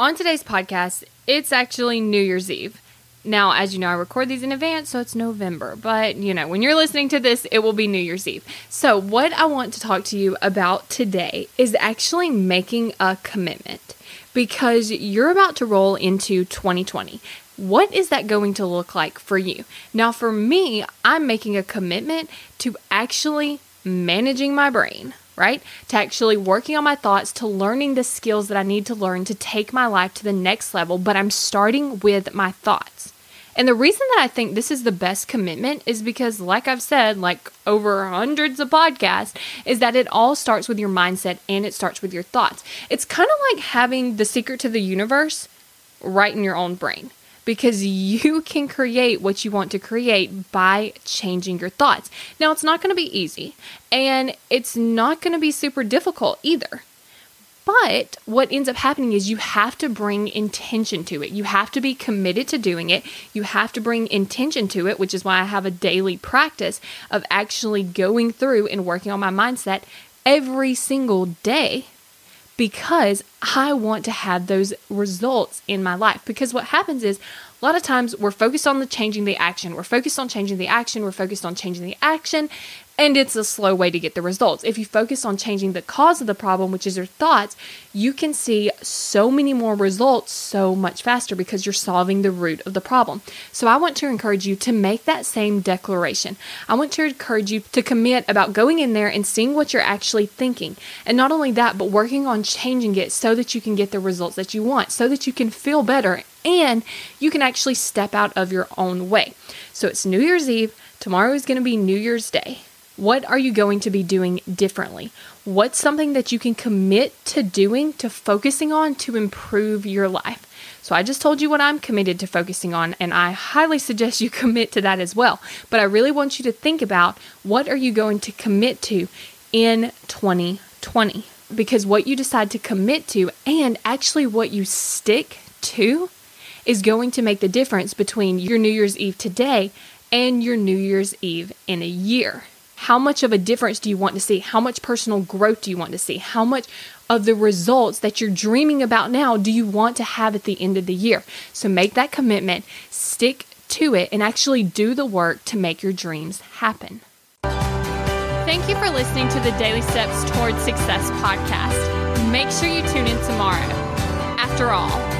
On today's podcast, it's actually New Year's Eve. Now, as you know, I record these in advance, so it's November. But, you know, when you're listening to this, it will be New Year's Eve. So, what I want to talk to you about today is actually making a commitment because you're about to roll into 2020. What is that going to look like for you? Now, for me, I'm making a commitment to actually managing my brain right? To actually working on my thoughts, to learning the skills that I need to learn to take my life to the next level, but I'm starting with my thoughts. And the reason that I think this is the best commitment is because, like I've said, like over hundreds of podcasts, is that it all starts with your mindset and it starts with your thoughts. It's kind of like having the secret to the universe right in your own brain because you can create what you want to create by changing your thoughts. Now, it's not going to be easy and it's not going to be super difficult either. But what ends up happening is you have to bring intention to it. You have to be committed to doing it. You have to bring intention to it, which is why I have a daily practice of actually going through and working on my mindset every single day because I want to have those results in my life. Because what happens is a lot of times we're focused on the changing the action. We're focused on changing the action. We're focused on changing the action. And it's a slow way to get the results. If you focus on changing the cause of the problem, which is your thoughts, you can see so many more results so much faster because you're solving the root of the problem. So I want to encourage you to make that same declaration. I want to encourage you to commit about going in there and seeing what you're actually thinking. And not only that, but working on changing it so that you can get the results that you want, so that you can feel better and you can actually step out of your own way. So it's New Year's Eve. Tomorrow is going to be New Year's Day. What are you going to be doing differently? What's something that you can commit to doing, to focusing on to improve your life? So I just told you what I'm committed to focusing on, and I highly suggest you commit to that as well. But I really want you to think about what are you going to commit to in 2020? Because what you decide to commit to and actually what you stick to is going to make the difference between your New Year's Eve today and your New Year's Eve in a year. How much of a difference do you want to see? How much personal growth do you want to see? How much of the results that you're dreaming about now do you want to have at the end of the year? So make that commitment, stick to it, and actually do the work to make your dreams happen. Thank you for listening to the Daily Steps Towards Success podcast. Make sure you tune in tomorrow. After all,